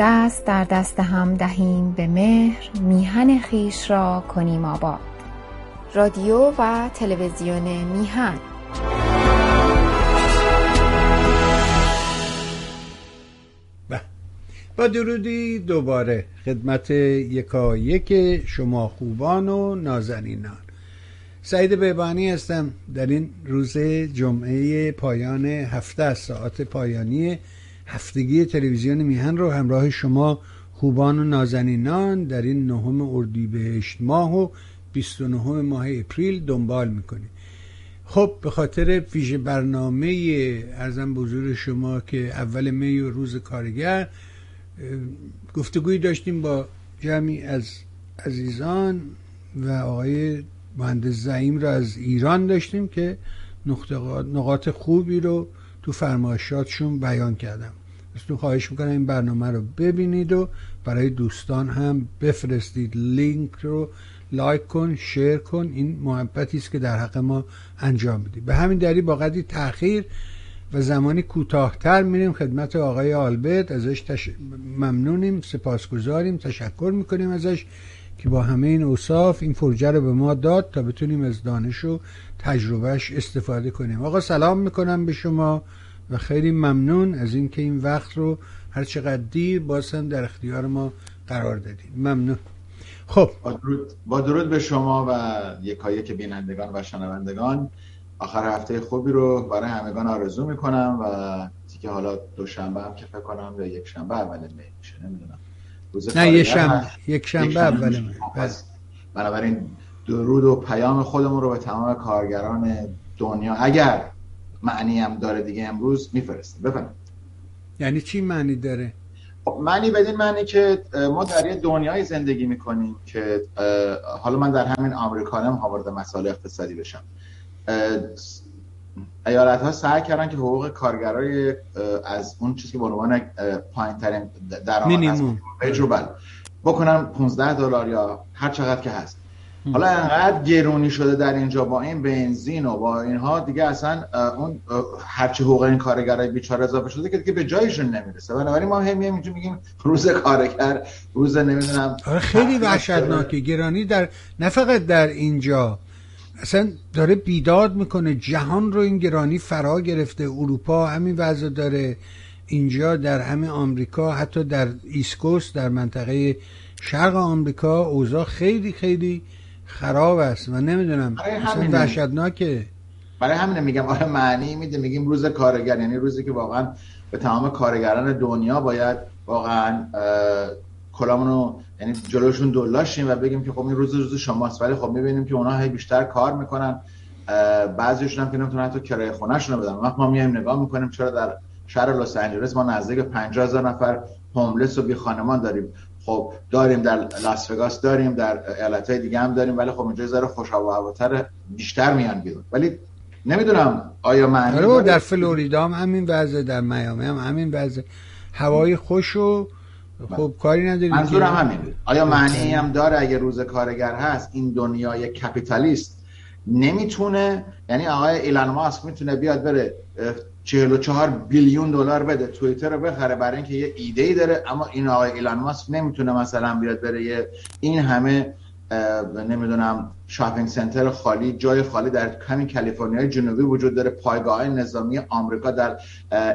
دست در دست هم دهیم به مهر میهن خویش را کنیم آباد. رادیو و تلویزیون میهن. با درودی دوباره خدمت یکا یک شما خوبان و نازنینان. سعید بیبانی هستم. در این روز جمعه پایان هفته ساعت پایانی هفتگی تلویزیون میهن رو همراه شما خوبان و نازنینان در این نهم اردیبهشت ماه و 29 ماه اپریل دنبال می‌کنیم خب به خاطر پیش برنامه ارزم بزرگ شما که اول می و روز کارگر گفتگوی داشتیم با جمعی از عزیزان و آقای مهندس زعیم رو از ایران داشتیم که نقاط خوبی رو تو فرمایشاتشون بیان کردم. تو خواهش می‌کنم این برنامه رو ببینید و برای دوستان هم بفرستید. لینک رو لایک کن شیر کن. این محبتی است که در حق ما انجام بدید به همین دلیل با قدری تاخیر و زمانی کوتاهتر میریم خدمت آقای آلبرت ازش تش... ممنونیم سپاسگزاریم تشکر می‌کنیم ازش که با همه این اوصاف این فرجه رو به ما داد تا بتونیم از دانش و تجربهش استفاده کنیم. آقا سلام می‌کنم به شما. و خیلی ممنون از اینکه این وقت رو هر چقدر دیر باز هم در اختیار ما قرار دادیم ممنون. خب. با درود, با درود به شما و یکایی که بینندگان و شنوندگان. آخر هفته خوبی رو برای همگان آرزو می‌کنم و که حالا دوشنبه هم که فکر کنم یا یک شنبه اول می میشه نمی‌دونم. نه یک شنبه یک شنبه اول می. بله. بنابراین درود و پیام خودمون رو به تمام کارگران دنیا. اگر معنی هم داره دیگه امروز میفرستیم. بفرمایید. یعنی چی معنی داره؟ خب، معنی بدین معنی که ما در یه دنیای زندگی می‌کنیم که حالا من در همین آمریکا هم وارد مسائل اقتصادی بشم. ایالت ها سعی کردن که حقوق کارگرای از اون چیزی که به عنوان پایین ترین درآمد بکنن 15 دلار یا هر چقدر که هست. حالا انقدر گرونی شده در اینجا با این بنزین و با اینها دیگه اصلا اون هرچی حقوق این کارگرای بیچاره اضافه شده که دیگه به جایشون نمی‌رسه. بنابراین ما هم اینجا میگیم روز کارگر روز نمی‌دونم آره خیلی وحشتناکه گرانی در نه فقط در اینجا اصلا داره بیداد می‌کنه. جهان رو این گرانی فرا گرفته. اروپا همین وضع داره. اینجا در همه آمریکا حتی در East Coast در منطقه شرق آمریکا اوضاع خیلی خیلی خراب است و نمی‌دونم وحشتناکه. برای همین میگم آره معنی میده میگیم روز کارگر یعنی روزی که واقعا به تمام کارگران دنیا باید واقعا کلامونو یعنی جلوشون دلاشیم و بگیم که خب این روز روز شماست ولی خب می‌بینیم که اونا هی بیشتر کار می‌کنن. بعضیشون هم که نمی‌تونن حتی کرایه خونهشون رو بدن. وقت ما میایم نگاه می‌کنیم چرا در شهر لس آنجلس ما نزدیک 50 هزار نفر هوملس و بی خانمان داریم. خب داریم در لاس وگاس داریم در ایالت های دیگه هم داریم ولی خب اینجا ذره خوش و هواتر بیشتر میان بیرون. ولی نمی‌دونم آیا معنی آره در فلوریدا هم همین وضع در میامی هم همین وضع. هوای خوش و خب کاری نداریم منظورم همین آیا معنی هم داره اگه روز کارگر هست این دنیای کپیتالیست نمی‌تونه؟ یعنی آقای ایلان ماسک می‌تونه بیاد بره 44 بیلیون دلار بده. توییتر رو بخره برای اینکه یه ایده ای داره. اما این آقای ایلان ماسک نمی‌تونه مثلا بیاد بره این همه نمی‌دونم شاپینگ سنتر خالی جای خالی در همین کالیفرنیا جنوبی وجود داره. پایگاه نظامی آمریکا در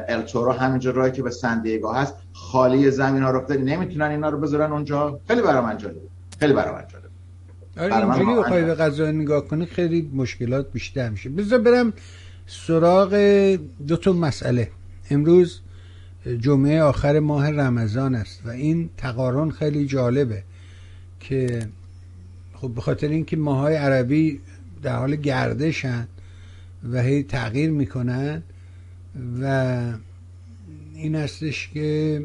التورو همینجا راهی که به سندیگو هست. خالی زمین ها رفته نمی‌تونن اینا رو بذارن اونجا. خیلی برام من جالبه خیلی برام من جالبه آره اینجوری بخوای به قضا نگاه کنی خیلی مشکلات بیشتر میشه. بذار برم سراغ دو تا مسئله. امروز جمعه آخر ماه رمضان است و این تقارن خیلی جالبه که خب به خاطر اینکه ماهای عربی در حال گردشن و هی تغییر می‌کنن و این هستش که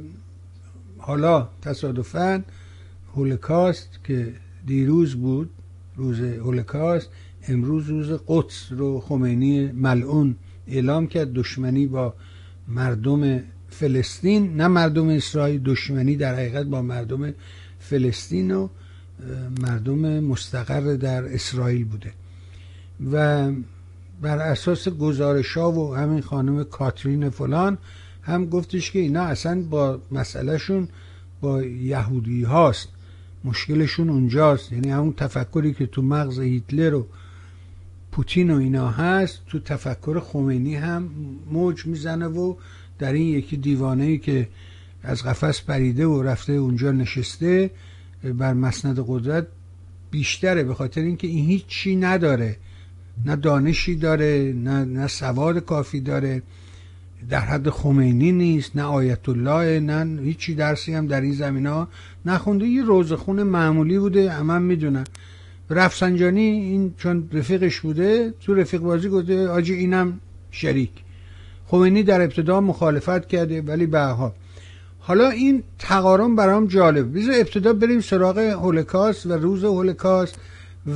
حالا تصادفا هولکاست که دیروز بود روز هولکاست امروز روز قدس رو خمینی ملعون اعلام کرد دشمنی با مردم فلسطین نه مردم اسرائیل دشمنی در حقیقت با مردم فلسطین و مردم مستقر در اسرائیل بوده. و بر اساس گزارش ها و همین خانم کاترین فلان هم گفتش که اینا اصلا با مسئلهشون با یهودی هاست مشکلشون اونجاست. یعنی همون تفکری که تو مغز هیتلر و پوتین و اینا هست تو تفکر خمینی هم موج می‌زنه و در این یکی دیوانه ای که از قفس پریده و رفته اونجا نشسته بر مسند قدرت بیشتره به خاطر اینکه این هیچ چی نداره. نه دانشی داره نه, نه سواد کافی داره. در حد خمینی نیست نه آیت الله نه هیچی درسی هم در این زمین ها نخونده. یه روزخون معمولی بوده همه می‌دونن رفسنجانی این چون رفیقش بوده تو رفیق بازی گفته آجی اینم شریک. خمینی در ابتدا مخالفت کرده ولی به حالا این تقارن برام جالب. بذار ابتدا بریم سراغ هولوکاست و روز هولوکاست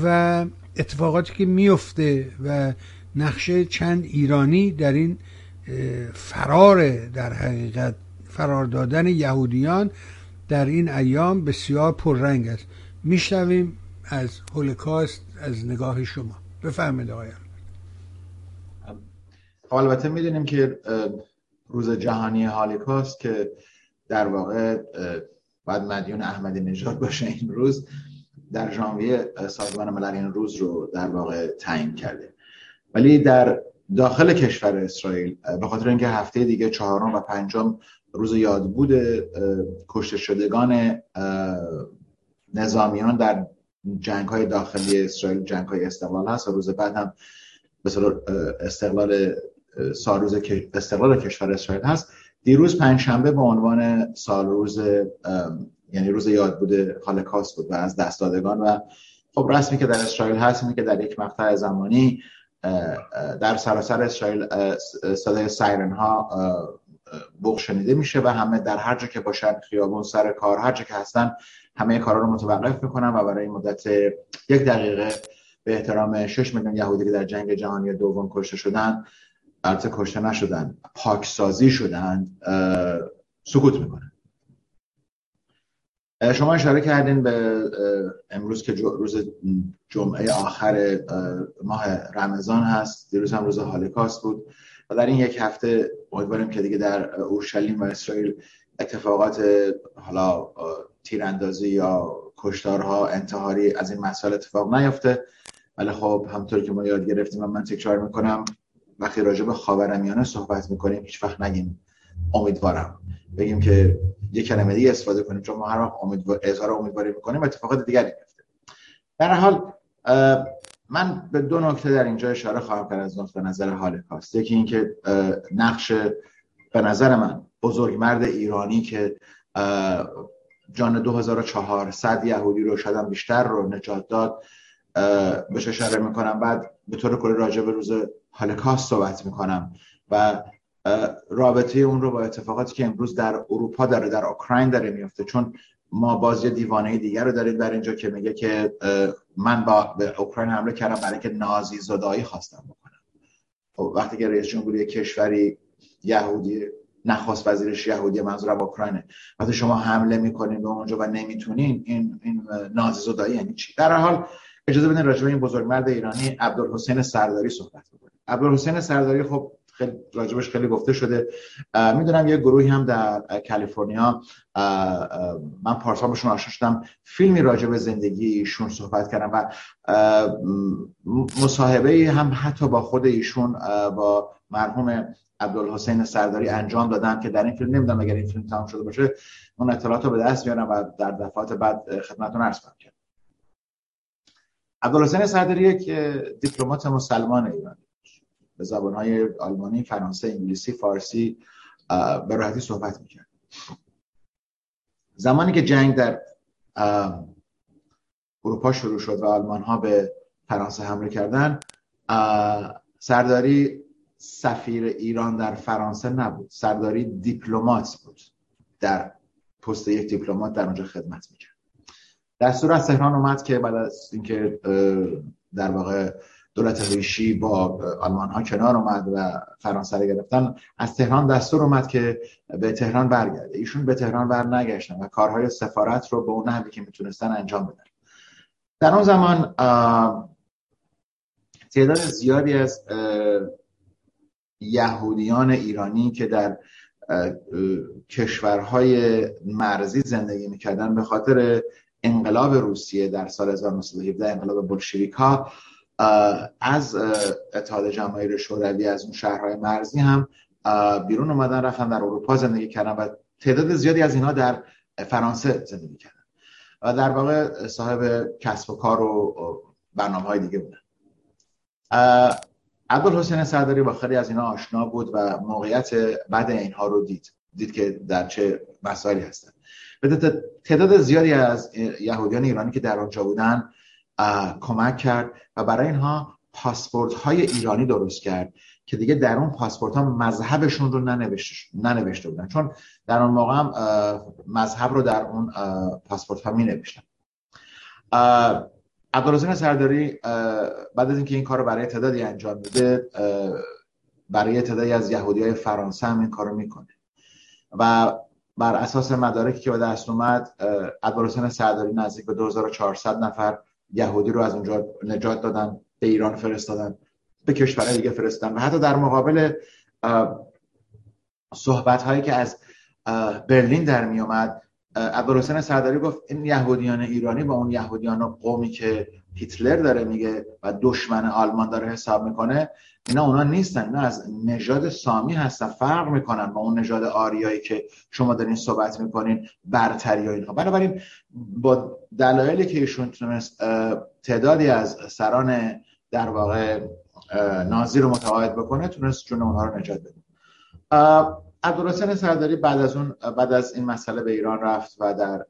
و اتفاقاتی که میفته و نقشه چند ایرانی در این فرار در حقیقت فرار دادن یهودیان در این ایام بسیار پررنگ است. میشنویم از هولوکاست از نگاه شما. بفرمایید آقایان خب، البته می‌دونیم که روز جهانی هولوکاست که در واقع بعد مدیون احمدی نژاد باشه این روز در ژانویه سازمان ملل این روز رو در واقع تعیین کرده. ولی در داخل کشور اسرائیل به خاطر اینکه هفته دیگه چهارم و پنجم روز یادبود کشته شدگان نظامیان در جنگ های داخلی اسرائیل جنگ های استقلال هست و روز بعد هم به استقلال سالروز استقلال کشور اسرائیل هست. دیروز پنجشنبه به عنوان سال روز یعنی روز یادبود هالوکاست بود و از دستدادگان و خب رسمی که در اسرائیل هست اینه که در یک مقطع زمانی در سراسر اسرائیل صدای سایرن ها بوق میشه و همه در هر جا که باشن خیابون سر کار هر جا که هستن همه کارا رو متوقف می‌کنن و برای مدت یک دقیقه به احترام 6 میلیون یهودی که در جنگ جهانی دوم کشته شدن البته کشته نشدن پاکسازی شدن سکوت می‌کنن. شما اشاره کردین به امروز که روز جمعه آخر ماه رمضان هست دیروز هم روز هالوکاست بود و در این یک هفته امیدواریم که دیگه در اورشلیم و اسرائیل اتفاقات حالا تیراندازی یا کشتارها انتحاری از این مسائل اتفاق نیفته. ولی خب همطور که ما یاد گرفتیم و من تکرار می‌کنم وقتی راجع به خاورمیانه صحبت می‌کنیم هیچ وقت نگیم امیدوارم. بگیم که یه کلمه دیگه استفاده کنیم چون ما هر وقت امیدوار اظهار امیدواری می‌کنیم اتفاقات دیگری میفته در حال من به دو نکته در اینجا اشاره خواهم کرد از نقطه نظر هالوکاست یکی اینکه نقش به نظر من بزرگمرد ایرانی که جان 2400 یهودی رو شدن بیشتر رو نجات داد. بهش اشاره می‌کنم؟ بعد به طور کلی راجع به روز هالوکاست صحبت می‌کنم و رابطه اون رو با اتفاقاتی که امروز در اروپا داره در اوکراین داره میفته چون ما باز یه دیوانه دیگر رو دارید در اینجا که میگه که من با به اوکراین حمله کردم برای که نازی زدایی خواستم بکنم. خب، وقتی که رئیس جمهوری کشوری یهودی نخواست وزیرش یهودی منظورم اوکراینه. وقتی شما حمله می‌کنین به اونجا و نمی‌تونین این این نازی زدایی یعنی چی؟ در حال اجازه بدین راجع به این بزرگمرد ایرانی عبدالحسین سرداری صحبت بکنیم. عبدالحسین سرداری خب خیلی راجبش خیلی گفته شده. می‌دونم یه گروهی هم در کالیفرنیا من پارسال باشون آشنا شدم. فیلمی راجع به زندگی ایشون صحبت کردم و مصاحبه هم حتی با خود ایشون با مرحوم عبدالحسین سرداری انجام دادن که در این فیلم نمی‌دونم اگر این فیلم تمام شده باشه اون اطلاعات رو به دست بیارم و در دفعات بعد خدمتتون عرض کنم عبدالحسین سرداری یک دیپلمات مسلمان ایرانی. به زبانهای آلمانی، فرانسه، انگلیسی، فارسی به راحتی صحبت می‌کرد. زمانی که جنگ در اروپا شروع شد و آلمان ها به فرانسه حمله کردن سرداری سفیر ایران در فرانسه نبود. سرداری دیپلمات بود. در پست یک دیپلمات در اونجا خدمت می‌کرد. دستور از تهران اومد که بعد از اینکه در واقع دولت ریشی با آلمان ها کنار اومد و فرانسه رو گرفتن. از تهران دستور اومد که به تهران برگرده. ایشون به تهران بر نگشتن و کارهای سفارت رو به اون نحوی که می‌تونستن انجام بدن. در اون زمان تعداد زیادی از یهودیان ایرانی که در کشورهای مرزی زندگی می‌کردن به خاطر انقلاب روسیه در سال 1917 انقلاب بلشویک ها از اتحاد جماهیر شوروی از اون شهرهای مرزی هم بیرون اومدن رفتن در اروپا زندگی کردن و تعداد زیادی از اینها در فرانسه زندگی کردن. و در واقع صاحب کسب و کار و برنامه های دیگه بودن. عبدالحسین سرداری با خیلی از اینا آشنا بود و موقعیت بعد اینها رو دید. دید که در چه مسائلی هستن. تعداد زیادی از یهودیان ایرانی که در آنجا بودن کمک کرد و برای اینها پاسپورت های ایرانی درست کرد که دیگه در اون پاسپورت ها مذهبشون رو ننوشته, ننوشته بودن. چون در اون موقع هم مذهب رو در اون پاسپورت ها می نوشتن عبدالرزین سرداری بعد از اینکه این کار رو برای تعدادی انجام میده برای تعدادی از یهودی های فرانسه هم این کار رو می‌کنه. و بر اساس مدارکی که به دست اومد عبدالرزین سرداری نزدیک به 2400 نفر یهودی رو از اونجا نجات دادن به ایران فرستادن به کشورهای دیگه فرستادن. و حتی در مقابل صحبت هایی که از برلین در می اومد عبدالحسین سرداری گفت این یهودیان ایرانی با اون یهودیان قومی که هیتلر داره میگه و دشمن آلمان داره حساب می‌کنه اینا اونا نیستن اینا از نژاد سامی هستن فرق می‌کنن با اون نژاد آریایی که شما دارین صحبت می‌کنین برتری و اینها. بنابراین با دلایلی که ایشون تونست تعدادی از سران در واقع نازی رو متقاعد بکنه تونست جون اونها رو نجات بده. عبدالحسین سرداری بعد از اون بعد از این مسئله به ایران رفت و در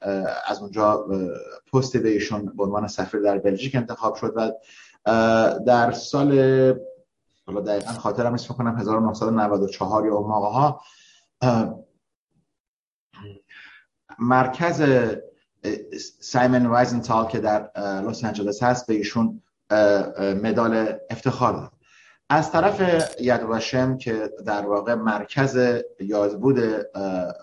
از اونجا پست به ایشون به عنوان سفیر در بلژیک انتخاب شد و در سال حالا دقیقا خاطرم نیست کنم 1994 یا موقع ها مرکز سایمن وایزنتال که در لس آنجلس هست به ایشون مدال افتخار داد. از طرف ید که در واقع مرکز یادبود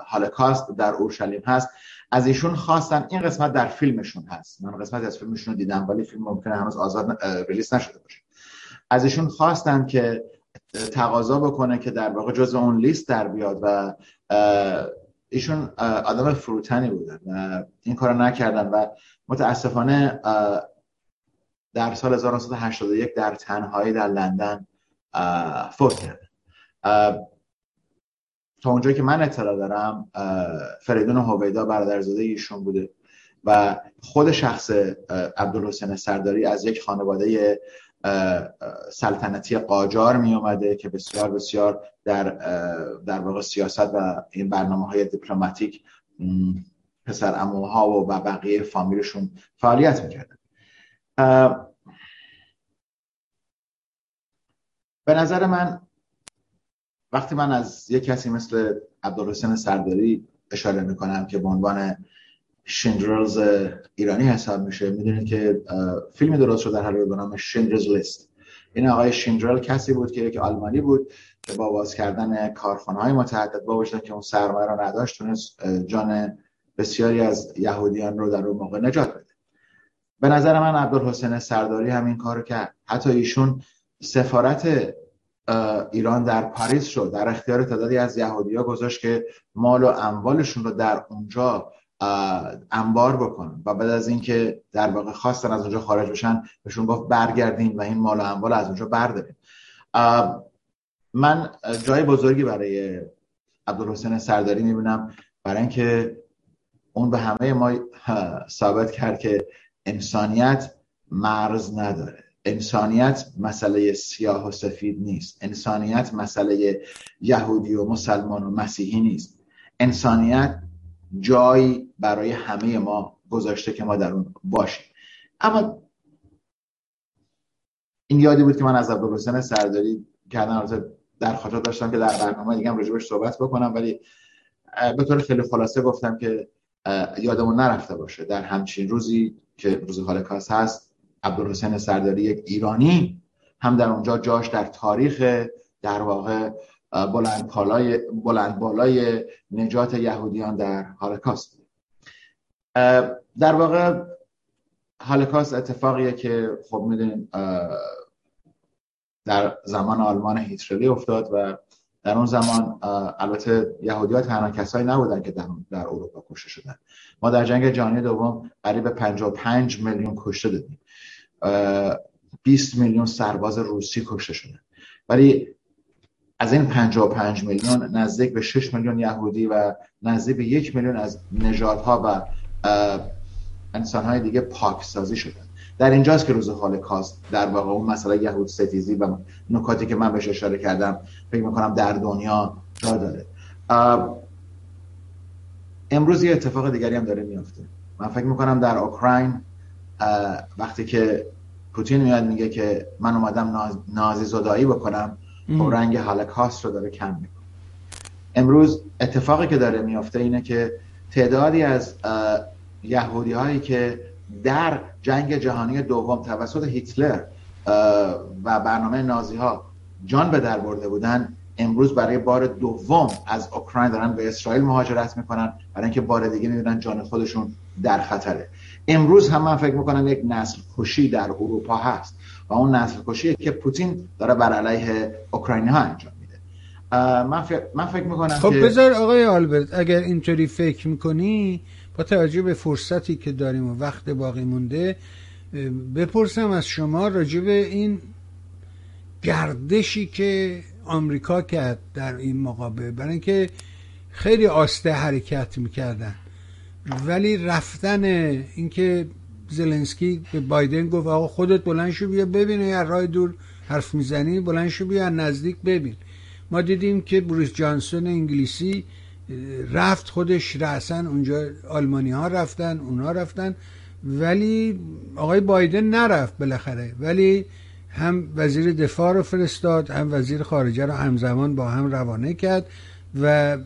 هالکاست در اورشلیم هست از ایشون خواستن این قسمت در فیلمشون هست. من قسمت از فیلمشون رو دیدم ولی فیلم ممکنه هنوز آزاد ریلیس نشده باشه. از ایشون خواستن که تقاضا بکنه که در واقع جز اون لیست در بیاد و ایشون آدم فروتنی بودن و این کار نکردن و متاسفانه در سال 1981 در تنهایی در لندن فوت کرد تا اونجایی که من اطلاع دارم فریدون هویدا برادرزاده ایشون بوده و خود شخص عبدالحسین سرداری از یک خانواده سلطنتی قاجار می اومده که بسیار بسیار در در واقع سیاست و این برنامه های دیپلماتیک پسر اموها و بقیه فامیلشون فعالیت می‌کردن. به نظر من وقتی من از یک کسی مثل عبدالحسین سرداری اشاره می‌کنم که به عنوان شندرلز ایرانی حساب میشه می‌دونید که فیلمی درست شده در حال به نام شندرلز لیست. این آقای شندرل کسی بود که یک آلمانی بود که با باز کردن کارخانه های متعدد با که اون سرمایه رو نداشت تونست جان بسیاری از یهودیان رو در اون موقع نجات بده. به نظر من عبدالحسین سرداری همین کارو کرد. حتی ایشون سفارت ایران در پاریس شد در اختیار تعدادی از یهودی ها گذاشت که مال و اموالشون رو در اونجا انبار بکنن و بعد از اینکه در واقع خواستن از اونجا خارج بشن بهشون گفت برگردین و این مال و اموال از اونجا بردارین. من جای بزرگی برای عبدالحسین سرداری می‌بینم برای اینکه اون به همه ما ثابت کرد که انسانیت مرز نداره. انسانیت مسئله سیاه و سفید نیست. انسانیت مسئله یهودی و مسلمان و مسیحی نیست. انسانیت جایی برای همه ما گذاشته که ما در اون باشیم. اما این یادی بود که من از عبدالحسین سرداری کردن در خاطر داشتم که در برنامه دیگه هم رجوعش صحبت بکنم ولی به طور خیلی خلاصه گفتم که یادمون نرفته باشه. در همچین روزی که روز هالکاست هست عبدالحسین سرداری یک ایرانی هم در اونجا جاش در تاریخ در واقع بلند, بالای بلند بالای نجات یهودیان در هالکاست. در واقع هالکاست اتفاقیه که خب می‌دونیم در زمان آلمان هیتلری افتاد و در اون زمان البته یهودی ها تنها کسایی نبودن که در, در اروپا کشته شدن. ما در جنگ جهانی دوم قریب 55 میلیون کشته دادیم. 20 میلیون سرباز روسی کشته شدن ولی از این 55 میلیون نزدیک به 6 میلیون یهودی و نزدیک به یک میلیون از نژادها و انسانهای دیگه پاکسازی شدن. در اینجاست که روز هولوکاست در واقع اون مسئله یهود ستیزی و نکاتی که من بهش اشاره کردم فکر می‌کنم در دنیا جا داره. امروز یه اتفاق دیگری هم داره میافته. من فکر می‌کنم در اوکراین وقتی که پوتین میاد میگه که من اومدم نازی زدایی بکنم خب رنگ هولوکاست رو داره کم می‌کنه. امروز اتفاقی که داره میافته اینه که تعدادی از یهودی هایی که در جنگ جهانی دوم توسط هیتلر و برنامه نازی ها جان به در برده بودن امروز برای بار دوم از اوکراین دارن به اسرائیل مهاجرت می‌کنن برای اینکه بار دیگه می‌بینن جان خودشون در خطره. امروز هم من فکر می‌کنم یک نسل کشی در اروپا هست و اون نسل کشی که پوتین داره بر علیه اوکراینی ها انجام میده. من, فکر... من فکر می‌کنم خب بذار آقای آلبرت اگر اینطوری فکر می‌کنی با توجه به فرصتی که داریم و وقت باقی مونده بپرسم از شما راجع به این گردشی که آمریکا کرد در این مقابل. برای اینکه خیلی آسته حرکت می‌کردن. ولی رفتن اینکه زلنسکی به بایدن گفت آقا خودت بلند شو بیا ببین یا راه دور حرف می‌زنی بلند شو بیا نزدیک ببین. ما دیدیم که بروس جانسون انگلیسی رفت خودش رأسن اونجا آلمانی ها رفتن اونا رفتن. ولی آقای بایدن نرفت بالاخره. ولی هم وزیر دفاع رو فرستاد هم وزیر خارجه رو همزمان با هم روانه کرد و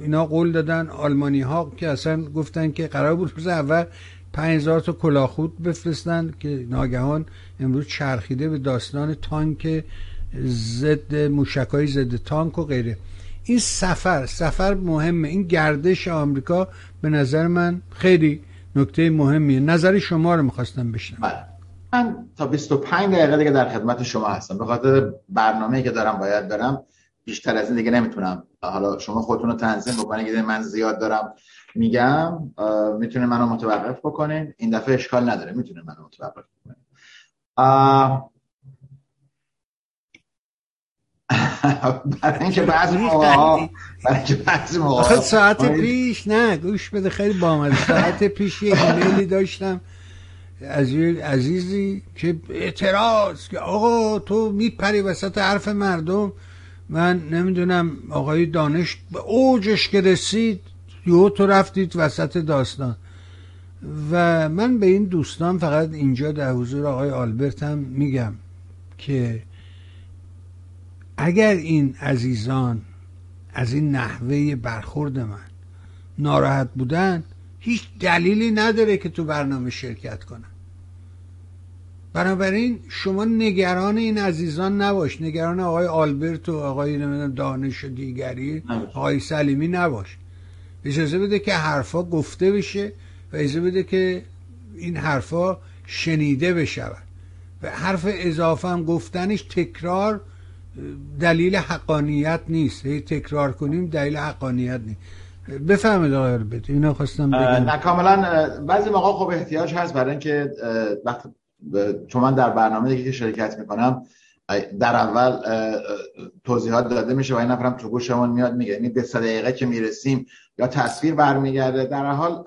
اینا قول دادن آلمانی ها که اصلا گفتن که قرار بود روز اول 5000 تا کلاخود بفرستن که ناگهان امروز چرخیده به داستان تانک ضد موشکای ضد تانک و غیره. این سفر سفر مهمه. این گردش آمریکا به نظر من خیلی نکته مهمیه. نظر شما رو می‌خواستم بشنم بله. من تا 25 دقیقه دیگه در خدمت شما هستم. به خاطر برنامه‌ای که دارم باید برم بیشتر از این دیگه نمی‌تونم. حالا شما خودتون رو تنظیم بکنید اگه من زیاد دارم میگم می‌تونه منو متوقف بکنین. این دفعه اشکال نداره می‌تونه منو متوقف بکنین. برای اینکه بعضی موقع برای ساعت پیش نه گوش بده خیلی بامد ساعت پیش یه ایمیلی داشتم. از عزیزی که اعتراض که آقا تو میپری وسط حرف مردم. من نمی‌دونم آقای دانش به اوجش که رسید یو تو رفتید وسط داستان. و من به این دوستان فقط اینجا در حضور آقای آلبرت هم میگم که اگر این عزیزان از این نحوه برخورد من ناراحت بودن هیچ دلیلی نداره که تو برنامه شرکت کنن. بنابراین شما نگران این عزیزان نباش. نگران آقای آلبرت و آقای دانش و دیگری آقای سلیمی نباش. اجازه بده که حرفا گفته بشه و اجازه بده که این حرفا شنیده بشود. و حرف اضافه هم گفتنش تکرار دلیل حقانیت نیست. هی تکرار کنیم دلیل حقانیت نیست. بفهمید آقای آلبرت. اینو خواستم بگم. نه کاملا بعضی موقع خب احتیاج هست برای اینکه وقت چون من در برنامه که شرکت می‌کنم در اول توضیحات داده میشه و این نفرم تو گوشمون میاد میگه یعنی به دقیقه که می‌رسیم یا تصویر برمیگرده. در حال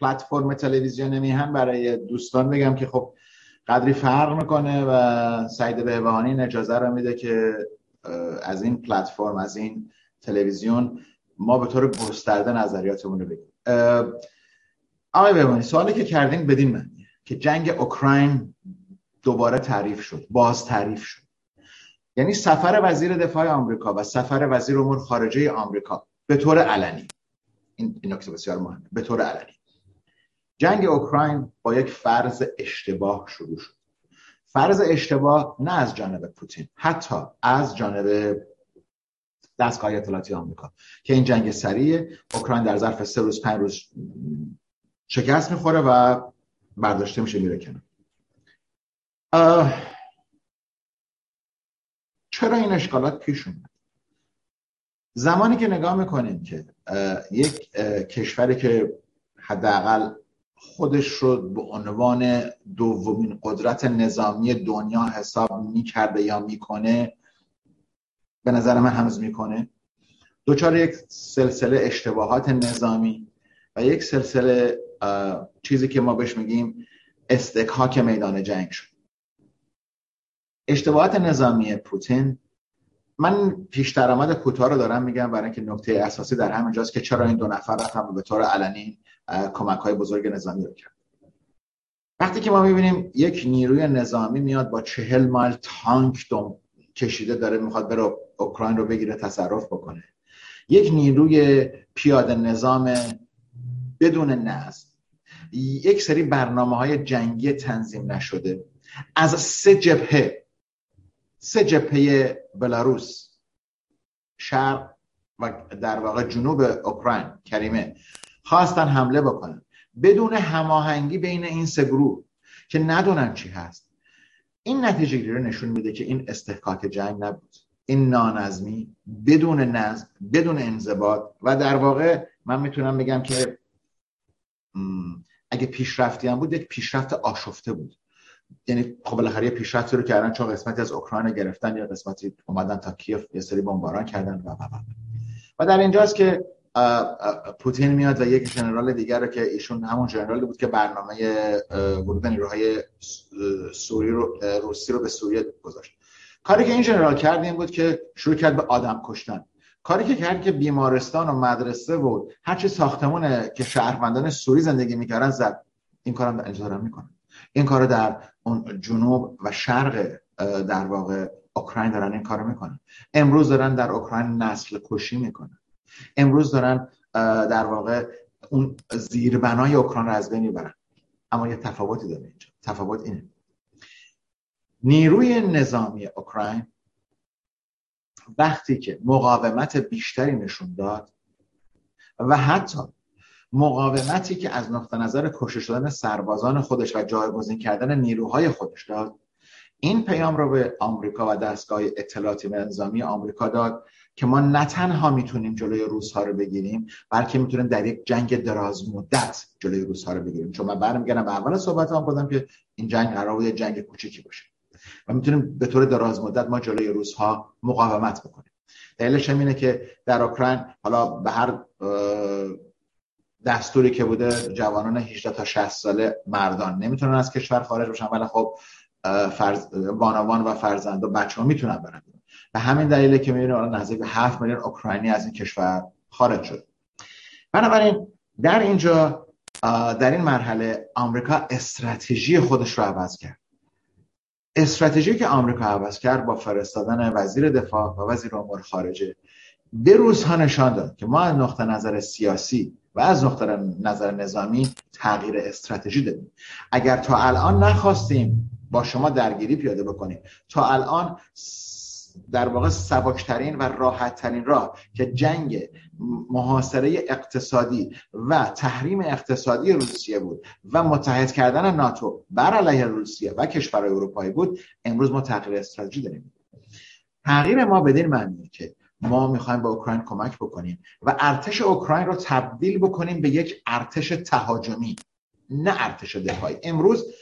پلتفرم تلویزیون میهن برای دوستان بگم که خب قدری فرق می‌کنه و سعید بهبهانی اجازه رو میده که از این پلتفرم از این تلویزیون ما به طور گسترده نظریاتمون رو بگیم. آقای بهبهانی سوالی که کردین بدین من. که جنگ اوکراین دوباره تعریف شد باز تعریف شد. یعنی سفر وزیر دفاع آمریکا و سفر وزیر امور خارجه آمریکا به طور علنی. این نکته بسیار مهمه به طور علنی. جنگ اوکراین با یک فرض اشتباه شروع شد. فرض اشتباه نه از جانب پوتین حتی از جانب دستگاه اطلاعاتی آمریکا که این جنگ سریع اوکراین در ظرف سه روز پنج روز شکست می‌خوره و برداشته میشه میره کنار. چرا این اشکالات پیش اومد؟ زمانی که نگاه می‌کنیم که یک کشوری که حداقل خودش رو به عنوان دومین قدرت نظامی دنیا حساب می‌کرده یا می‌کنه به نظر من هنوز می‌کنه دوچار یک سلسله اشتباهات نظامی و یک سلسله چیزی که ما بهش میگیم استکهاک میدان جنگ شد. اشتباهات نظامی پوتین من پیش درآمد کوتاه رو دارم میگم برای اینکه نکته اساسی در همینجاست که چرا این دو نفر هم به طور علنی کمک های بزرگ نظامی رو کرد. وقتی که ما می‌بینیم یک نیروی نظامی میاد با چهل مایل تانک دوم کشیده داره می‌خواد بره اوکراین رو بگیره تصرف بکنه. یک نیروی پیاده نظام بدون نظم یک سری برنامه های جنگی تنظیم نشده. از سه جبهه سه جبهه بلاروس شرق و در واقع جنوب اوکراین کریمه خواستن حمله بکنن. بدون هماهنگی بین این سه گروه که ندونن چی هست. این نتیجه رو نشون میده که این استحکاک جنگ نبود. این نانظمی بدون نظم بدون انضباط و در واقع من می‌تونم بگم که اگه پیشرفتی هم بود یک پیشرفت آشفته بود. یعنی خب بالاخره پیشرفتی رو کردن چون قسمتی از اوکراین گرفتن یا قسمتی اومدن تا کیف یه سری بمباران کردن و و و در اینجاست که پوتین میاد و یک ژنرال دیگر رو که ایشون همون ژنرالی بود که برنامه ورود نیروهای سوری رو روسی رو به سوریه گذاشت. کاری که این ژنرال کرد این بود که شروع کرد به آدم کشتن. کاری که کرد که بیمارستان و مدرسه و هرچی ساختمونه که شهروندان سوری زندگی می‌کردن زد. این کارم اجازه می‌کنه این کار در اون جنوب و شرق در واقع اوکراین دارن این کارو می‌کنن. امروز دارن در اوکراین نسل کشی می‌کنن. امروز دارن در واقع اون زیربنای اوکراین رو از بین می‌برن. اما یه تفاوتی داره اینجا. تفاوت اینه. نیروی نظامی اوکراین وقتی که مقاومت بیشتری نشون داد و حتی مقاومتی که از نقطه نظر کشته شدن سربازان خودش و جایگزین کردن نیروهای خودش داد این پیام رو به آمریکا و دستگاه اطلاعاتی و نظامی آمریکا داد که ما نه تنها می‌تونیم جلوی روس ها رو بگیریم بلکه می‌تونیم در یک جنگ دراز مدت جلوی روس ها رو بگیریم. چون من برمیگردم به اول صحبت هم گفتم که این جنگ قرار بود جنگ کوچیکی باشه. و می‌تونیم به طور دراز مدت ما جلوی روس ها مقاومت بکنیم. دلیلش هم اینه که در اوکراین حالا به هر دستوری که بوده جوانان 18 تا 60 ساله مردان. نمی‌تونن از کشور خارج بشن ولی خب فرز بانوان و فرزند و بچه ها می‌تونن برن به همین دلیله که می‌بینیم الان نزدیک به 7 میلیون اوکراینی از این کشور خارج شد. بنابراین در اینجا در این مرحله آمریکا استراتژی خودش رو عوض کرد. استراتژی که آمریکا عوض کرد با فرستادن وزیر دفاع و وزیر امور خارجه به روزها نشان داد که ما از نقطه نظر سیاسی و از نقطه نظر نظامی تغییر استراتژی دادیم اگر تا الان نخواستیم با شما درگیری پیاده بکنیم تا الان در واقع سبکترین و راحتترین راه که جنگ محاصره اقتصادی و تحریم اقتصادی روسیه بود و متحد کردن ناتو بر علیه روسیه و کشورهای اروپایی بود امروز ما تغییر استراتژی داریم. تغییر ما بدین معنی که ما می‌خوایم به اوکراین کمک بکنیم و ارتش اوکراین رو تبدیل بکنیم به یک ارتش تهاجمی نه ارتش دفاعی. امروز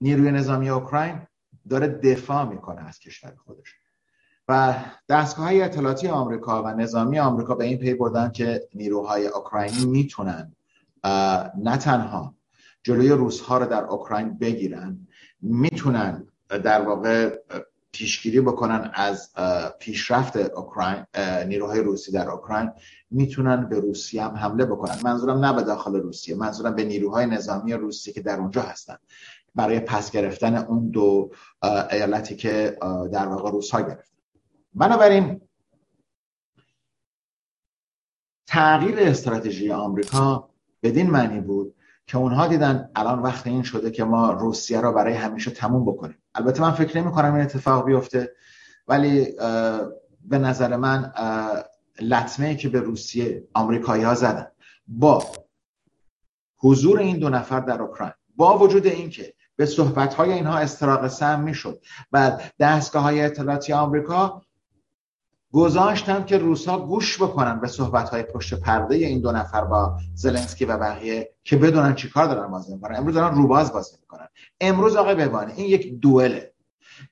نیروی نظامی اوکراین داره دفاع می‌کنه از کشور خودش. و دستگاه های اطلاعاتی آمریکا و نظامی آمریکا به این پی بردن که نیروهای اوکراینی می‌تونن نه تنها جلوی روس ها رو در اوکراین بگیرن می‌تونن در واقع پیشگیری بکنن از پیشرفت اوکراین نیروهای روسی در اوکراین. می‌تونن به روسیه هم حمله بکنن. منظورم نه به داخل روسیه منظورم به نیروهای نظامی روسی که در اونجا هستن. برای پس گرفتن اون دو ایالتی که در واقع روس ها گرفتن. بنابراین تغییر استراتژی آمریکا بدین معنی بود که اونها دیدن الان وقت این شده که ما روسیه رو برای همیشه تموم بکنیم. البته من فکر نمی کنم این اتفاق بیفته ولی به نظر من لطمه که به روسیه آمریکایی ها زدن با حضور این دو نفر در اوکراین با وجود اینکه به صحبت های اینها استراق سم می‌شد. بعد دستگاه های اطلاعاتی آمریکا گذاشتن که روسا گوش بکنن به صحبت های پشت پرده این دو نفر با زلنسکی و بقیه که بدونن چیکار دارن بازی می‌کنن. امروز دارن روباز بازی می‌کنن. امروز آقای ببانه این یک دوله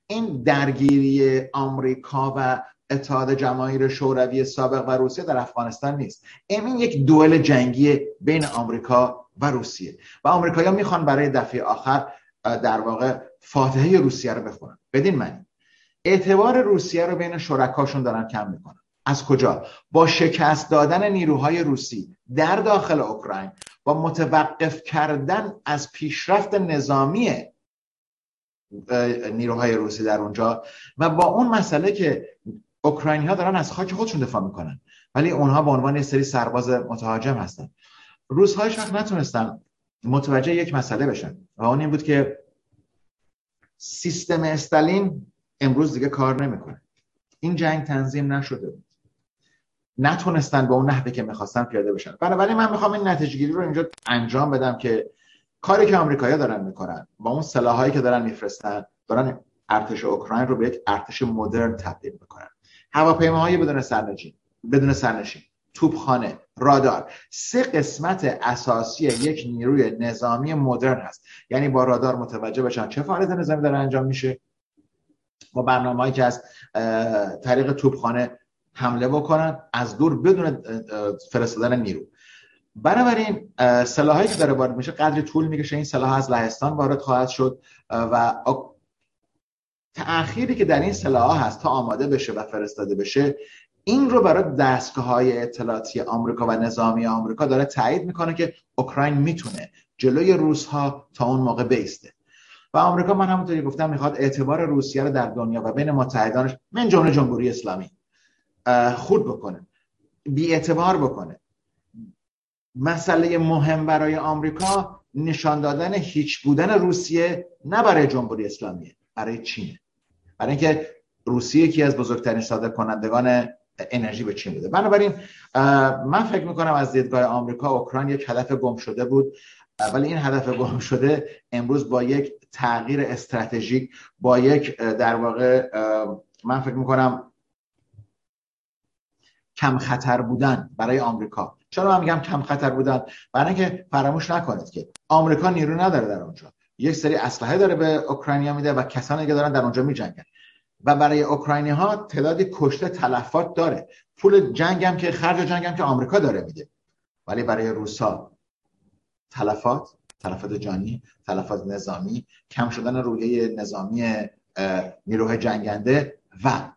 این درگیری آمریکا و اتحاد جماهیر شوروی سابق و روسیه در افغانستان نیست. این یک دوئل جنگی بین آمریکا و روسیه. و آمریکایی‌ها می‌خوان برای دفعه آخر در واقع فاتحه روسیه رو بخونن. بدین معنی. اعتبار روسیه رو بین شرکاشون دارن کم می‌کنن. از کجا؟ با شکست دادن نیروهای روسی در داخل اوکراین با متوقف کردن از پیشرفت نظامی نیروهای روسی در اونجا و با اون مسئله که اوکراینی ها دارن از خاک خودشون دفاع می‌کنن. ولی اونها به عنوان یه سری سرباز متهاجم هستن. روزها وقت نتونستن متوجه یک مسئله بشن. و اون این بود که سیستم استالین امروز دیگه کار نمی‌کنه. این جنگ تنظیم نشده بود. نتونستن به اون نحوی که می‌خواستن پیاده بشن. بنابراین من می‌خوام این نتیجه گیری رو اینجا انجام بدم که کاری که آمریکایی‌ها دارن می‌کنن با اون سلاحایی که دارن میفرستن دارن ارتش اوکراین رو به یک ارتش مدرن تبدیل می‌کنن. هواپیماهای بدون سرنشین بدون سرنشین. توپخانه رادار. سه قسمت اساسی یک نیروی نظامی مدرن هست. یعنی با رادار متوجه بشن چه فعالیت نظامی داره انجام میشه. با برنامه‌ای که از طریق توپخانه حمله بکنن از دور بدون فرستادن نیرو. بنابراین سلاحایی که داره وارد میشه قدری طول می‌کشه این سلاح از لهستان وارد خواهد شد. و تأخیری که در این سلاح هست تا آماده بشه و فرستاده بشه این رو برای دستگاه های اطلاعاتی آمریکا و نظامی آمریکا داره تایید می‌کنه که اوکراین می‌تونه جلوی روس ها تا اون موقع بیسته. و آمریکا من همونطوری گفتم می‌خواد اعتبار روسیه رو در دنیا و بین متحدانش من جمله جمهوری اسلامی خود بکنه بی اعتبار بکنه. مسئله مهم برای آمریکا نشان دادن هیچ بودن روسیه نه برای جمهوری اسلامیه برای چینه. برای اینکه روسیه یکی از بزرگترین صادر کنندگان انرژی به چین بوده. بنابراین من فکر می‌کنم از دیدگاه آمریکا اوکراین یک هدف گم شده بود. ولی این هدف گم شده امروز با یک تغییر استراتژیک با یک در واقع من فکر می‌کنم کم خطر بودن برای آمریکا. چرا من میگم کم خطر بودن؟ برای اینکه فراموش نکنید که آمریکا نیرو نداره در اونجا. یک سری اسلحه داره به اوکراینیا میده و کسانی که دارن در اونجا میجنگن. و برای اوکراینی ها تعدادی کشته تلفات داره. پول جنگ هم که خرج جنگ هم که آمریکا داره میده. ولی برای روسا تلفات تلفات جانی تلفات نظامی کم شدن روحیه نظامی نیروهای جنگنده و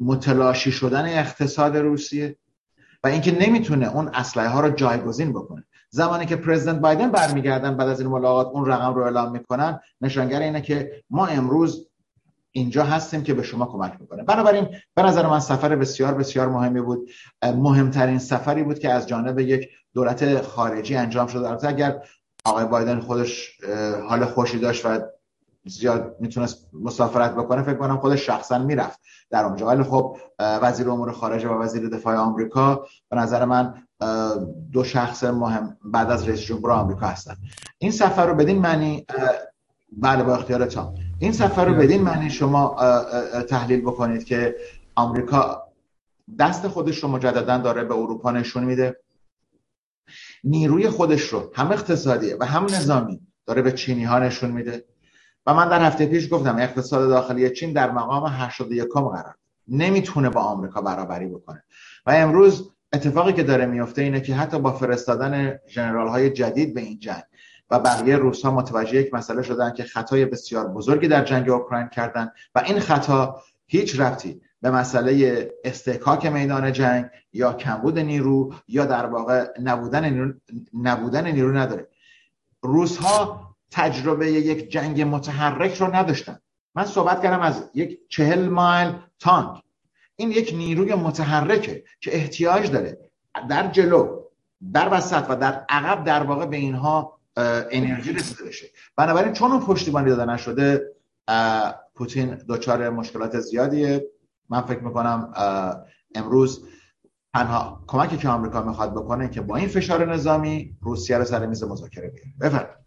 متلاشی شدن اقتصاد روسیه. و اینکه نمی‌تونه اون اسلحه ها رو جایگزین بکنه. زمانی که پرزیدنت بایدن برمیگردن بعد از این ملاقات اون رقم رو اعلام می‌کنن نشانگر اینه که ما امروز اینجا هستیم که به شما کمک می‌کنه. بنابراین به نظر من سفر بسیار بسیار مهمی بود. مهمترین سفری بود که از جانب یک دولت خارجی انجام شد. البته اگر آقای بایدن خودش حال خوشی داشت و زیاد می‌تونست مسافرت بکنه فکر کنم خودش شخصا می‌رفت در اونجا. ولی خب وزیر امور خارجه و وزیر دفاع آمریکا به نظر من دو شخص مهم بعد از رئیس جمهور آمریکا هستن. این سفر رو بدین معنی بله با اختیارتان این سفر رو بدین معنی شما تحلیل بکنید که آمریکا دست خودش رو مجددا داره به اروپا نشون میده. نیروی خودش رو هم اقتصادی و هم نظامی داره به چینی ها نشون میده. و من در هفته پیش گفتم اقتصاد داخلی چین در مقام 81 قرار. نمی‌تونه با آمریکا برابری بکنه. و امروز اتفاقی که داره میفته اینه که حتی با فرستادن جنرال های جدید به این جنگ و بقیه روس ها متوجه یک مسئله شدن که خطای بسیار بزرگی در جنگ اوکراین کردن و این خطا هیچ رفتی به مسئله استحکاک میدان جنگ یا کمبود نیرو یا در واقع نبودن نیرو, نبودن نیرو نداره. روس ها تجربه یک جنگ متحرک رو نداشتن. من صحبت کردم از یک چهل مایل تانک. این یک نیروی متحرکه که احتیاج داره در جلو در وسط و در عقب در واقع به اینها انرژی رسیده بشه. بنابراین چون اون پشتیبانی داده نشده پوتین دچار مشکلات زیادیه. من فکر می‌کنم امروز تنها کمکی که آمریکا می‌خواد بکنه که با این فشار نظامی روسیه رو سر میز مذاکره بیاره. بفرمایید.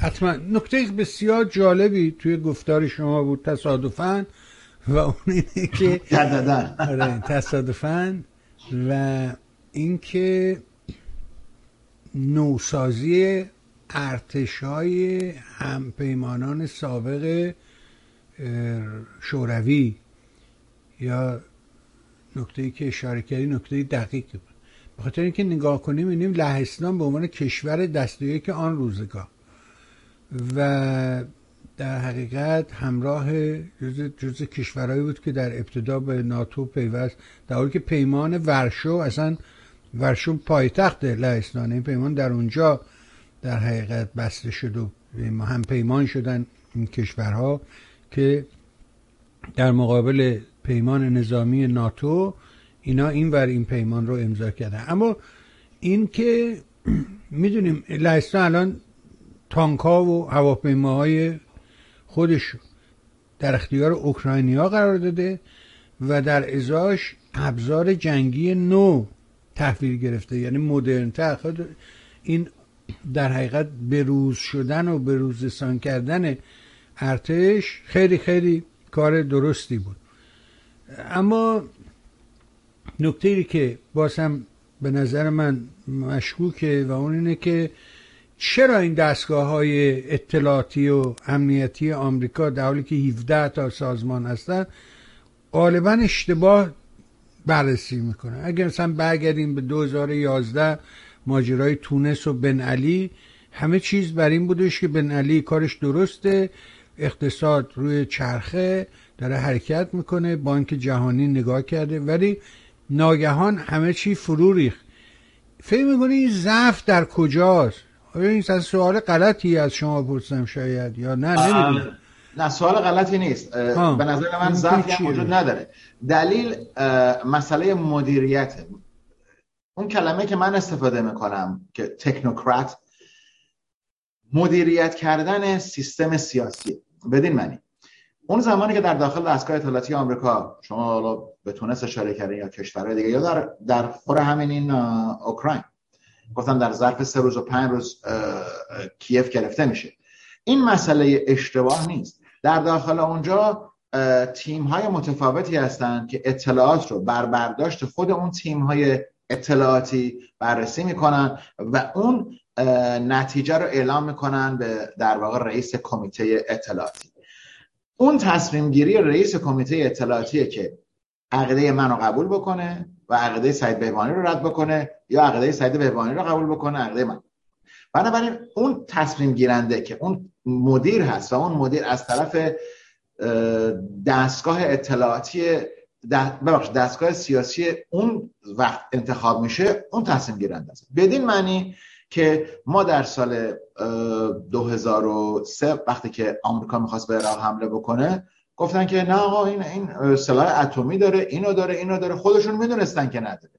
حتما. نکته بسیار جالبی توی گفتار شما بود تصادفا و اون اینه که آره تصادفا. و اینکه نوسازی ارتش های همپیمانان سابق شوروی یا نکته که اشاره کردی نکته دقیقی بود. به خاطر اینکه نگاه کنیم می‌بینیم لهستان به عنوان کشور دست که آن روزگار و در حقیقت همراه جز, جز کشورهایی بود که در ابتدا به ناتو پیوست در حالی که پیمان ورشو اصلا ورشو پایتخت لهستان این پیمان در اونجا در حقیقت بسته شد و هم پیمان شدن این کشورها که در مقابل پیمان نظامی ناتو اینا این ور این پیمان رو امضا کردن. اما این که می‌دونیم لهستان الان تانکا و هواپیماهای خودش در اختیار اوکراینیا قرار داده و در ازاش ابزار جنگی نو تحویل گرفته. یعنی مدرن خود این در حقیقت بروز شدن و بروزستان کردن ارتش خیلی خیلی کار درستی بود. اما نکته که بازم به نظر من مشکوکه و اون اینه که چرا این دستگاه های اطلاعاتی و امنیتی آمریکا در حالی که 17 تا سازمان هستن غالبا اشتباه بررسی می‌کنه. اگر مثلا برگردیم به 2011 ماجرای تونس و بن علی همه چیز بر این بودش که بن علی کارش درسته اقتصاد روی چرخه داره حرکت می‌کنه بانک جهانی نگاه کرده ولی ناگهان همه چی فرو ریخت. فکر می‌کنی این ضعف در کجاست؟ آیا این سوال غلطی از شما پرسم شاید یا نه؟ نمی‌دونم. نه سوال غلطی نیست. به نظر من ضعفی وجود نداره. دلیل مسئله مدیریت اون کلمه که من استفاده می‌کنم که تکنوکرات مدیریت کردن سیستم سیاسی. بدین معنی. اون زمانی که در داخل دستگاه اطلاعاتی آمریکا شما حالا به تونس اشاره کردین یا کشورهای دیگه یا در در خور همین این اوکراین. گفتم در ظرف سه روز و پنج روز کیف گرفته میشه. این مسئله اشتباه نیست. در داخل اونجا تیم های متفاوتی هستند که اطلاعات رو بر برداشت خود اون تیم های اطلاعاتی بررسی می‌کنن و اون نتیجه رو اعلام می‌کنن به در واقع رئیس کمیته اطلاعاتی. اون تصمیم گیری رئیس کمیته اطلاعاتیه که عقیده منو قبول بکنه و عقیده سعید بهبانی رو رد بکنه یا عقیده سعید بهبانی رو قبول بکنه عقیده من. بنابراین اون تصمیم گیرنده که اون مدیر هست و اون مدیر از طرف دستگاه اطلاعاتی ببخش دستگاه سیاسی اون وقت انتخاب میشه اون تصمیم گیرنده است. بدین معنی که ما در سال 2003 وقتی که آمریکا می‌خواست به عراق حمله بکنه گفتن که نه آقا این این سلاح اتمی داره اینو داره اینو داره خودشون می‌دونستن که نداره.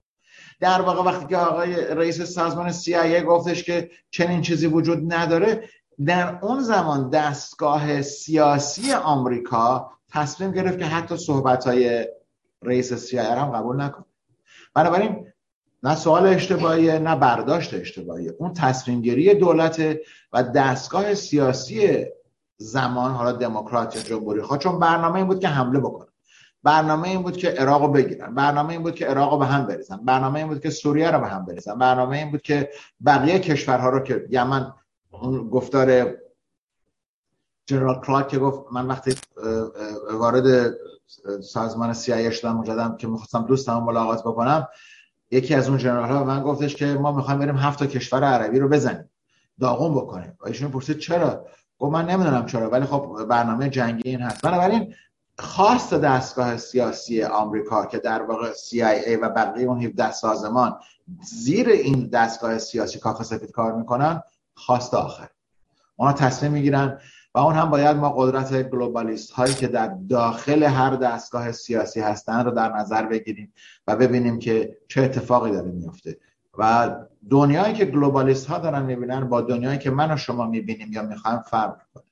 در واقع وقتی که آقای رئیس سازمان CIA گفتش که چنین چیزی وجود نداره در اون زمان دستگاه سیاسی آمریکا تصمیم گرفت که حتی صحبت های رئیس CIA هم قبول نکنه بنابراین نه سوال اشتباهیه نه برداشت اشتباهیه اون تصمیم گیری دولت و دستگاه سیاسی زمان حالا دموکرات یا جمهوری خواه چون برنامه این بود که حمله بکنن. برنامه این بود که عراق رو بگیرن. برنامه این بود که عراق رو به هم بریزن. برنامه این بود که سوریه رو به هم بریزن. برنامه این بود که بقیه کشورها رو که یمن اون گفتار جنرال کلارک که گفت من وقتی وارد سازمان CIA شدم مجددم که می‌خواستم دوستم ملاقات بکنم. یکی از اون جنرال ها من گفتش که ما می‌خوایم بریم هفت تا کشور عربی رو بزنیم داغون بکنیم. و ایشون پرسید چرا؟ گفت من نمی‌دونم چرا ولی خب برنامه جنگی این هست. بنابراین خواست دستگاه سیاسی آمریکا که در واقع CIA و بقیه اون 17 سازمان زیر این دستگاه سیاسی کاخ سفید کار می‌کنن خواست آخر. اونا تصمیم می‌گیرن و اون هم باید ما قدرت گلوبالیست هایی که در داخل هر دستگاه سیاسی هستن رو در نظر بگیریم و ببینیم که چه اتفاقی داره میفته و دنیایی که گلوبالیست ها دارن می‌بینن با دنیایی که من و شما می‌بینیم یا می‌خوایم فرق کنه